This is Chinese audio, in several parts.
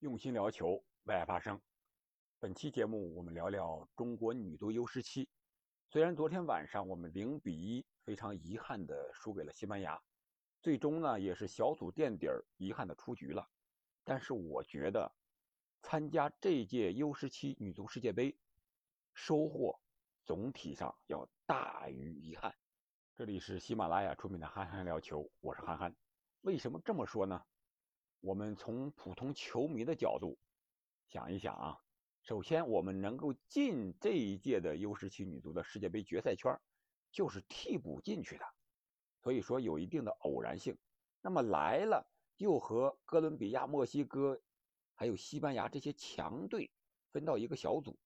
用心聊球，为爱发声。本期节目我们聊聊中国女足 U17。虽然昨天晚上我们零比一非常遗憾的输给了西班牙，最终呢也是小组垫底儿，遗憾的出局了。但是我觉得参加这届 U17 女足世界杯，收获总体上要大于遗憾。这里是喜马拉雅出品的憨憨聊球，我是憨憨。为什么这么说呢？我们从普通球迷的角度想一想啊，首先我们能够进这一届的 U17 女足的世界杯决赛圈，就是替补进去的，所以说有一定的偶然性。那么来了又和哥伦比亚、墨西哥还有西班牙这些强队分到一个小组，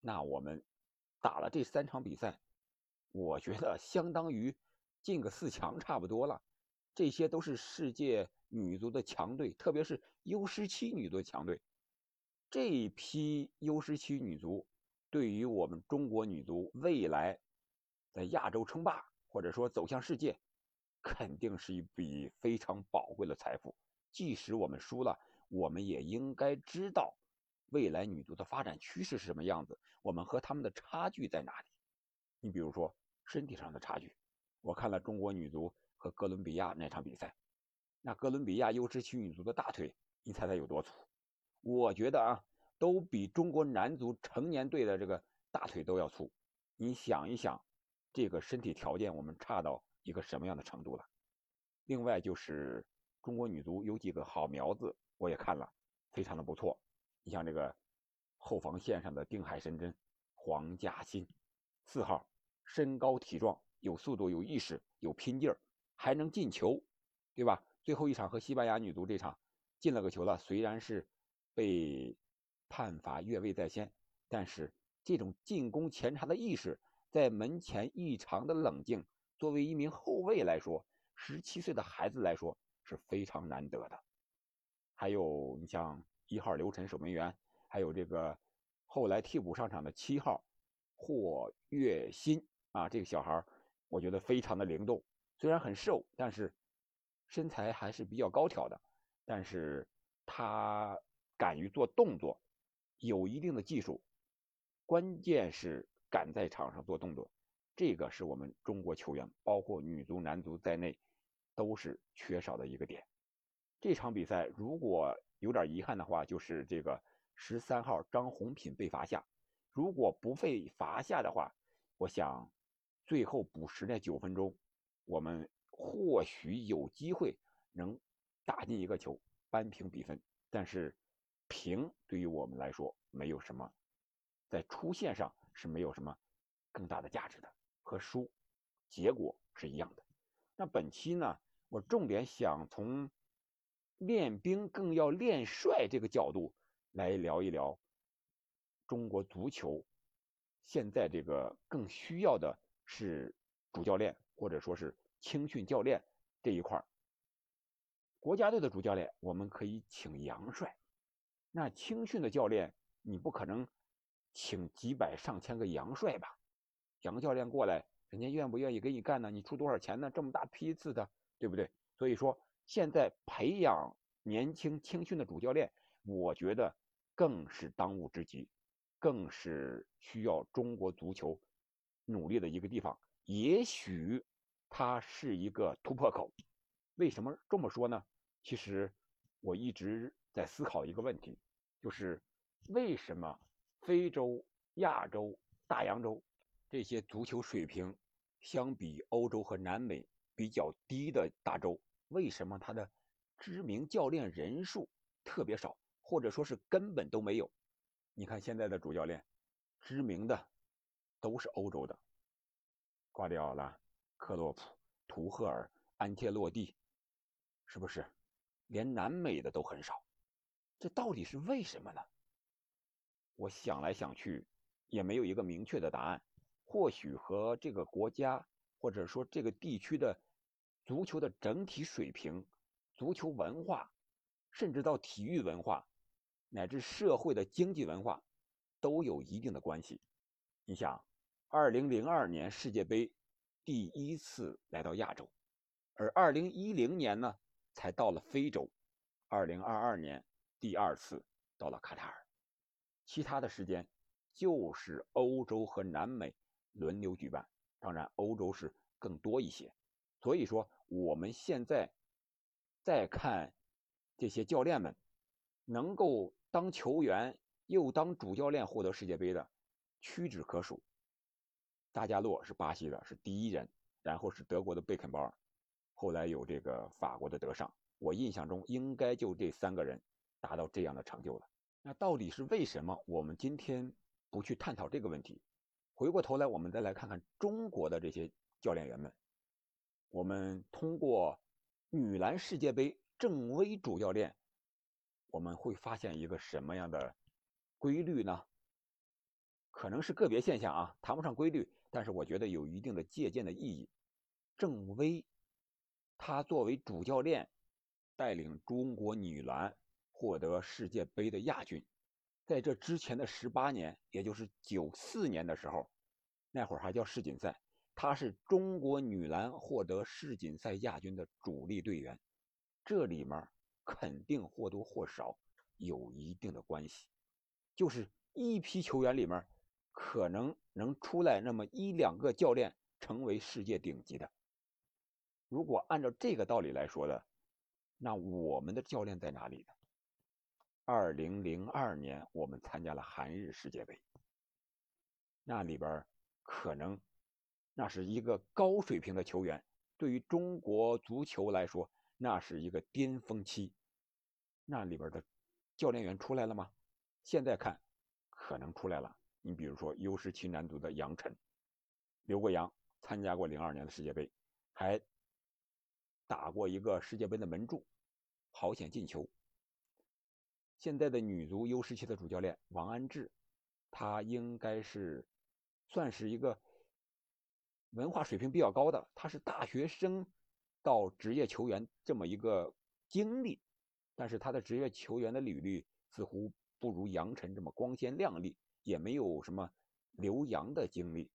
那我们打了这三场比赛，我觉得相当于进个四强差不多了。这些都是世界。女足的强队，特别是 U17 女足强队，这一批 U17 女足对于我们中国女足未来在亚洲称霸，或者说走向世界，肯定是一笔非常宝贵的财富。即使我们输了，我们也应该知道未来女足的发展趋势是什么样子，我们和他们的差距在哪里。你比如说身体上的差距，我看了中国女足和哥伦比亚那场比赛。那哥伦比亚优质青女足的大腿，你猜猜有多粗？我觉得啊，都比中国男足成年队的这个大腿都要粗。你想一想，这个身体条件我们差到一个什么样的程度了？另外就是中国女足有几个好苗子，我也看了，非常的不错。你像这个后防线上的定海神针黄嘉欣，四号，身高体壮，有速度，有意识，有拼劲儿，还能进球，对吧？最后一场和西班牙女足这场进了个球了，虽然是被判罚越位在先，但是这种进攻前插的意识，在门前异常的冷静，作为一名后卫来说，十七岁的孩子来说是非常难得的。还有你像一号刘晨守门员，还有这个后来替补上场的七号霍月新啊，这个小孩我觉得非常的灵动，虽然很瘦，但是。身材还是比较高挑的，但是他敢于做动作，有一定的技术，关键是敢在场上做动作，这个是我们中国球员，包括女足、男足在内，都是缺少的一个点。这场比赛如果有点遗憾的话，就是这个十三号张红品被罚下，如果不被罚下的话，我想最后补时那九分钟，我们。或许有机会能打进一个球，扳平比分。但是平对于我们来说没有什么，在出线上是没有什么更大的价值的，和输结果是一样的。那本期呢，我重点想从练兵更要练帅这个角度来聊一聊中国足球现在这个更需要的是主教练，或者说是。青训教练这一块国家队的主教练我们可以请杨帅，那青训的教练你不可能请几百上千个杨帅吧？杨教练过来，人家愿不愿意给你干呢？你出多少钱呢？这么大批次的，对不对？所以说，现在培养年轻青训的主教练，我觉得更是当务之急，更是需要中国足球努力的一个地方。也许。它是一个突破口，为什么这么说呢？其实我一直在思考一个问题，就是为什么非洲、亚洲、大洋洲这些足球水平相比欧洲和南美比较低的大洲，为什么它的知名教练人数特别少，或者说是根本都没有？你看现在的主教练，知名的都是欧洲的，瓜迪奥拉。克洛普、图赫尔、安切洛蒂，是不是？连南美的都很少，这到底是为什么呢？我想来想去，也没有一个明确的答案。或许和这个国家，或者说这个地区的足球的整体水平、足球文化，甚至到体育文化，乃至社会的经济文化，都有一定的关系。你想，二零零二年世界杯。第一次来到亚洲，而二零一零年呢，才到了非洲，二零二二年第二次到了卡塔尔，其他的时间就是欧洲和南美轮流举办，当然欧洲是更多一些。所以说我们现在再看这些教练们能够当球员又当主教练获得世界杯的屈指可数。大加洛是巴西的，是第一人，然后是德国的贝肯鲍尔，后来有这个法国的德尚。我印象中应该就这三个人达到这样的成就了。那到底是为什么？我们今天不去探讨这个问题。回过头来，我们再来看看中国的这些教练员们。我们通过女篮世界杯郑薇主教练，我们会发现一个什么样的规律呢？可能是个别现象啊，谈不上规律。但是我觉得有一定的借鉴的意义。郑薇，她作为主教练，带领中国女篮获得世界杯的亚军。在这之前的十八年，也就是九四年的时候，那会儿还叫世锦赛，她是中国女篮获得世锦赛亚军的主力队员。这里面肯定或多或少有一定的关系，就是一批球员里面。可能能出来那么一两个教练成为世界顶级的。如果按照这个道理来说的，那我们的教练在哪里呢？二零零二年我们参加了韩日世界杯，那里边可能那是一个高水平的球员，对于中国足球来说，那是一个巅峰期。那里边的教练员出来了吗？现在看，可能出来了。你比如说 U 十七男足的杨晨，刘国洋，参加过零二年的世界杯，还打过一个世界杯的门柱，好险进球。现在的女足 U 十七的主教练王安志，他应该是算是一个文化水平比较高的，他是大学生到职业球员这么一个经历，但是他的职业球员的履历似乎不如杨晨这么光鲜亮丽。也没有什么留洋的经历，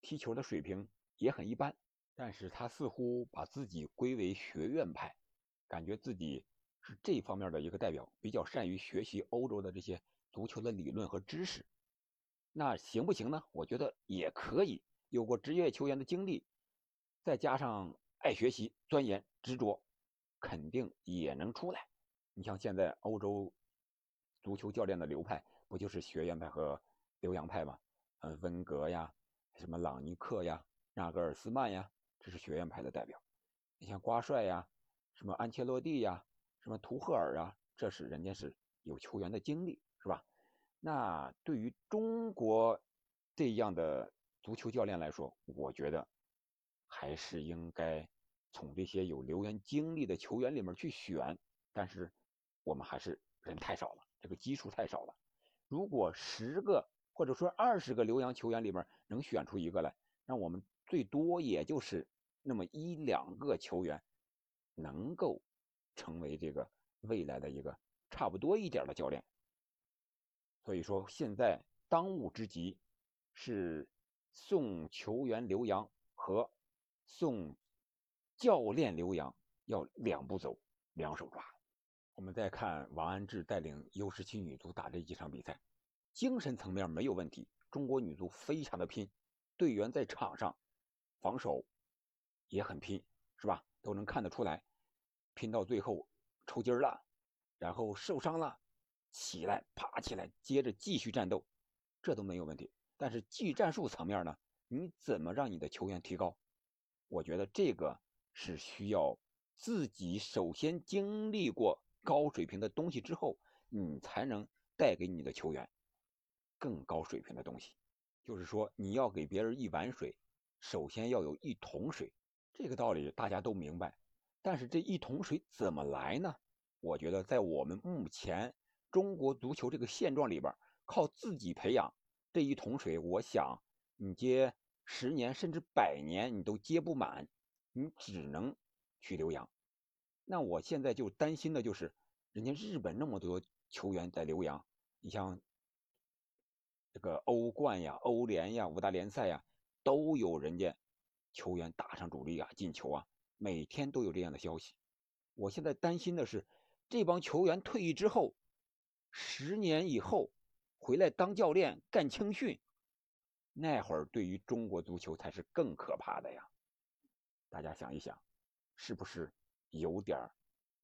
踢球的水平也很一般。但是他似乎把自己归为学院派，感觉自己是这方面的一个代表，比较善于学习欧洲的这些足球的理论和知识。那行不行呢？我觉得也可以。有过职业球员的经历，再加上爱学习、钻研、执着，肯定也能出来。你像现在欧洲足球教练的流派，不就是学院派和？留洋派嘛，嗯，温格呀，什么朗尼克呀，纳格尔斯曼呀，这是学院派的代表。你像瓜帅呀，什么安切洛蒂呀，什么图赫尔啊，这是人家是有球员的经历，是吧？那对于中国这样的足球教练来说，我觉得还是应该从这些有留洋经历的球员里面去选。但是我们还是人太少了，这个基数太少了。如果十个。或者说二十个留洋球员里面能选出一个来，那我们最多也就是那么一两个球员能够成为这个未来的一个差不多一点的教练。所以说，现在当务之急是送球员留洋和送教练留洋要两步走，两手抓。我们再看王安志带领 U 十七女足打这几场比赛。精神层面没有问题，中国女足非常的拼，队员在场上防守也很拼，是吧？都能看得出来，拼到最后抽筋了，然后受伤了，起来爬起来，接着继续战斗，这都没有问题。但是技战术层面呢，你怎么让你的球员提高？我觉得这个是需要自己首先经历过高水平的东西之后，你才能带给你的球员。更高水平的东西，就是说你要给别人一碗水，首先要有一桶水，这个道理大家都明白。但是这一桶水怎么来呢？我觉得在我们目前中国足球这个现状里边，靠自己培养这一桶水，我想你接十年甚至百年你都接不满，你只能去留洋。那我现在就担心的就是，人家日本那么多球员在留洋，你像。这个欧冠呀、欧联呀、五大联赛呀，都有人家球员打上主力啊、进球啊，每天都有这样的消息。我现在担心的是，这帮球员退役之后，十年以后回来当教练干青训，那会儿对于中国足球才是更可怕的呀！大家想一想，是不是有点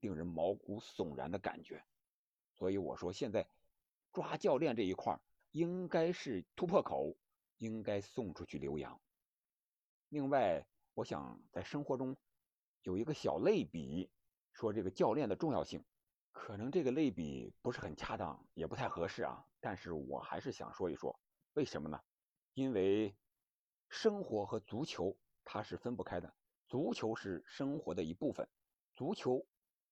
令人毛骨悚然的感觉？所以我说，现在抓教练这一块儿应该是突破口，应该送出去留洋。另外，我想在生活中有一个小类比，说这个教练的重要性。可能这个类比不是很恰当，也不太合适啊。但是我还是想说一说，为什么呢？因为生活和足球它是分不开的，足球是生活的一部分，足球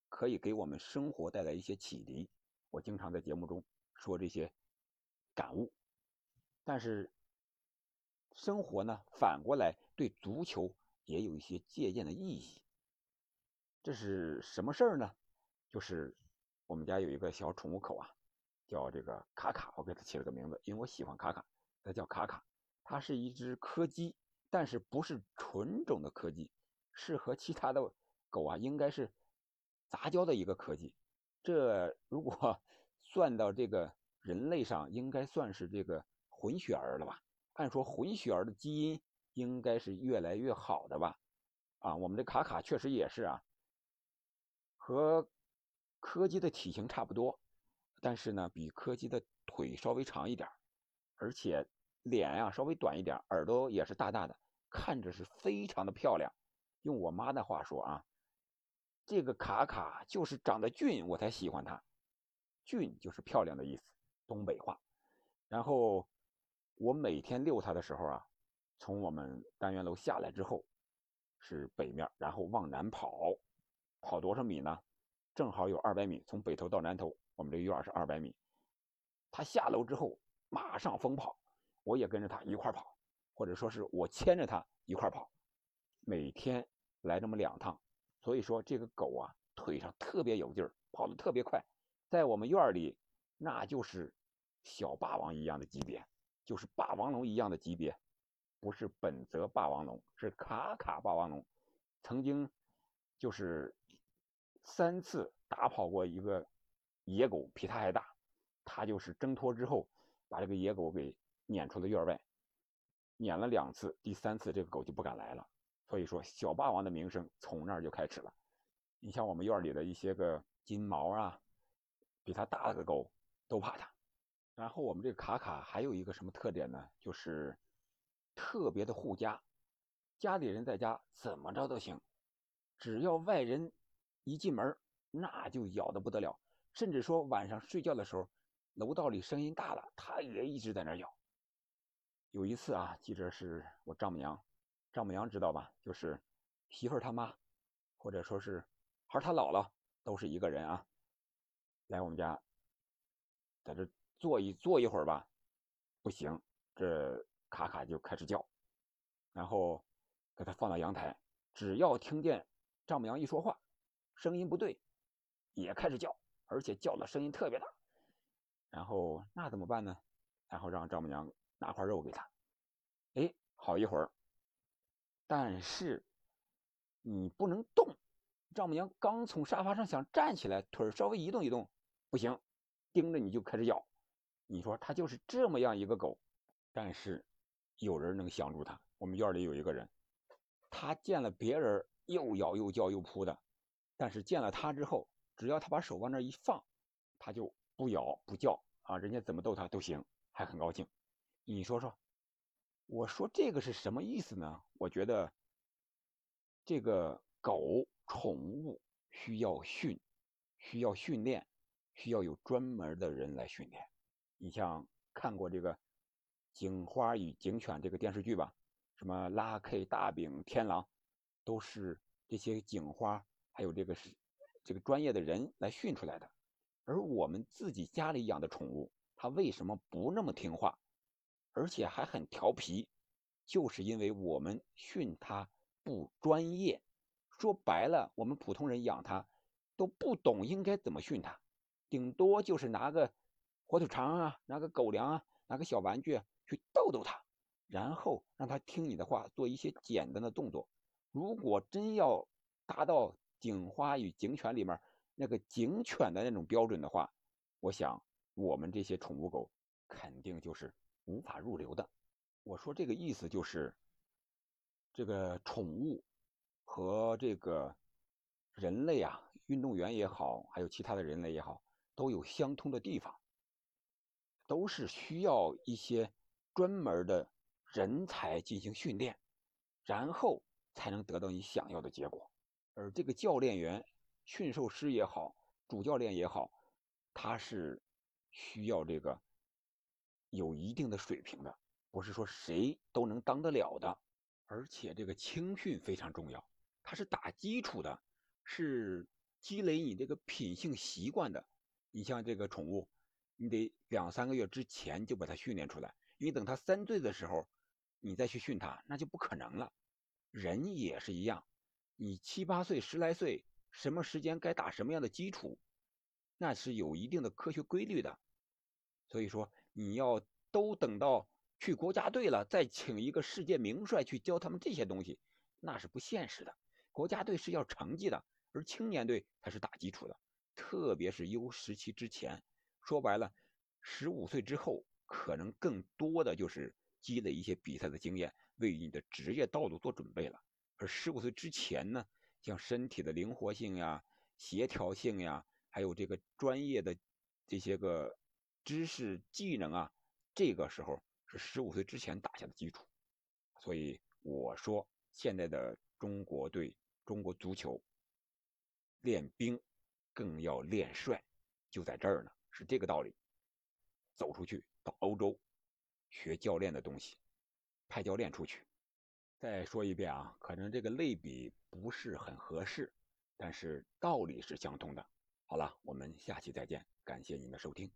可以给我们生活带来一些启迪。我经常在节目中说这些感悟，但是生活呢，反过来对足球也有一些借鉴的意义。这是什么事儿呢？就是我们家有一个小宠物狗啊，叫这个卡卡，我给它起了个名字，因为我喜欢卡卡，它叫卡卡。它是一只柯基，但是不是纯种的柯基，是和其他的狗啊，应该是杂交的一个柯基。这如果 算到这个人类上，应该算是这个混血儿了吧？按说混血儿的基因应该是越来越好的吧？啊，我们这卡卡确实也是啊，和柯基的体型差不多，但是呢，比柯基的腿稍微长一点，而且脸呀稍微短一点，耳朵也是大大的，看着是非常的漂亮。用我妈的话说啊。这个卡卡就是长得俊，我才喜欢它。俊就是漂亮的意思，东北话。然后我每天遛它的时候啊，从我们单元楼下来之后是北面，然后往南跑，跑多少米呢？正好有二百米，从北头到南头，我们这院是二百米。它下楼之后马上疯跑，我也跟着它一块跑，或者说是我牵着它一块跑，每天来这么两趟。所以说这个狗啊，腿上特别有劲儿，跑得特别快，在我们院里，那就是小霸王一样的级别，就是霸王龙一样的级别，不是本泽霸王龙，是卡卡霸王龙，曾经就是三次打跑过一个野狗，比它还大，他就是挣脱之后，把这个野狗给撵出了院外，撵了两次，第三次这个狗就不敢来了。所以说，小霸王的名声从那儿就开始了。你像我们院里的一些个金毛啊，比它大的狗都怕它。然后我们这个卡卡还有一个什么特点呢？就是特别的护家，家里人在家怎么着都行，只要外人一进门，那就咬得不得了。甚至说晚上睡觉的时候，楼道里声音大了，它也一直在那咬。有一次啊，记着是我丈母娘。丈母娘知道吧？就是媳妇儿他妈，或者说是孩儿他姥姥，都是一个人啊。来我们家，在这坐一坐一会儿吧，不行，这卡卡就开始叫，然后给他放到阳台，只要听见丈母娘一说话，声音不对，也开始叫，而且叫的声音特别大。然后那怎么办呢？然后让丈母娘拿块肉给他，哎，好一会儿。但是你不能动，丈母娘刚从沙发上想站起来，腿稍微移动移动，不行，盯着你就开始咬。你说它就是这么样一个狗，但是有人能降住它。我们院里有一个人，他见了别人又咬又叫又扑的，但是见了他之后，只要他把手往那一放，他就不咬不叫啊，人家怎么逗他都行，还很高兴。你说说。我说这个是什么意思呢？我觉得这个狗宠物需要训，需要训练，需要有专门的人来训练。你像看过这个《警花与警犬》这个电视剧吧？什么拉 K、大饼、天狼，都是这些警花还有这个是这个专业的人来训出来的。而我们自己家里养的宠物，它为什么不那么听话？而且还很调皮，就是因为我们训它不专业。说白了，我们普通人养它都不懂应该怎么训它，顶多就是拿个火腿肠啊，拿个狗粮啊，拿个小玩具去逗逗它，然后让它听你的话，做一些简单的动作。如果真要达到警花与警犬里面那个警犬的那种标准的话，我想我们这些宠物狗肯定就是无法入流的。我说这个意思就是，这个宠物和这个人类啊，运动员也好，还有其他的人类也好，都有相通的地方，都是需要一些专门的人才进行训练，然后才能得到你想要的结果。而这个教练员、驯兽师也好，主教练也好，他是需要这个有一定的水平的。不是说谁都能当得了的，而且这个青训非常重要，它是打基础的，是积累你这个品性习惯的。你像这个宠物，你得两三个月之前就把它训练出来，因为等它三岁的时候，你再去训它，那就不可能了。人也是一样，你七八岁、十来岁，什么时间该打什么样的基础，那是有一定的科学规律的。所以说，你要都等到。去国家队了，再请一个世界名帅去教他们这些东西，那是不现实的。国家队是要成绩的，而青年队才是打基础的，特别是 U 十七之前，说白了，十五岁之后可能更多的就是积累一些比赛的经验，为你的职业道路做准备了。而十五岁之前呢，像身体的灵活性呀、协调性呀，还有这个专业的这些个知识技能啊，这个时候。是十五岁之前打下的基础，所以我说现在的中国队、中国足球练兵更要练帅，就在这儿呢，是这个道理。走出去到欧洲学教练的东西，派教练出去。再说一遍啊，可能这个类比不是很合适，但是道理是相通的。好了，我们下期再见，感谢您的收听。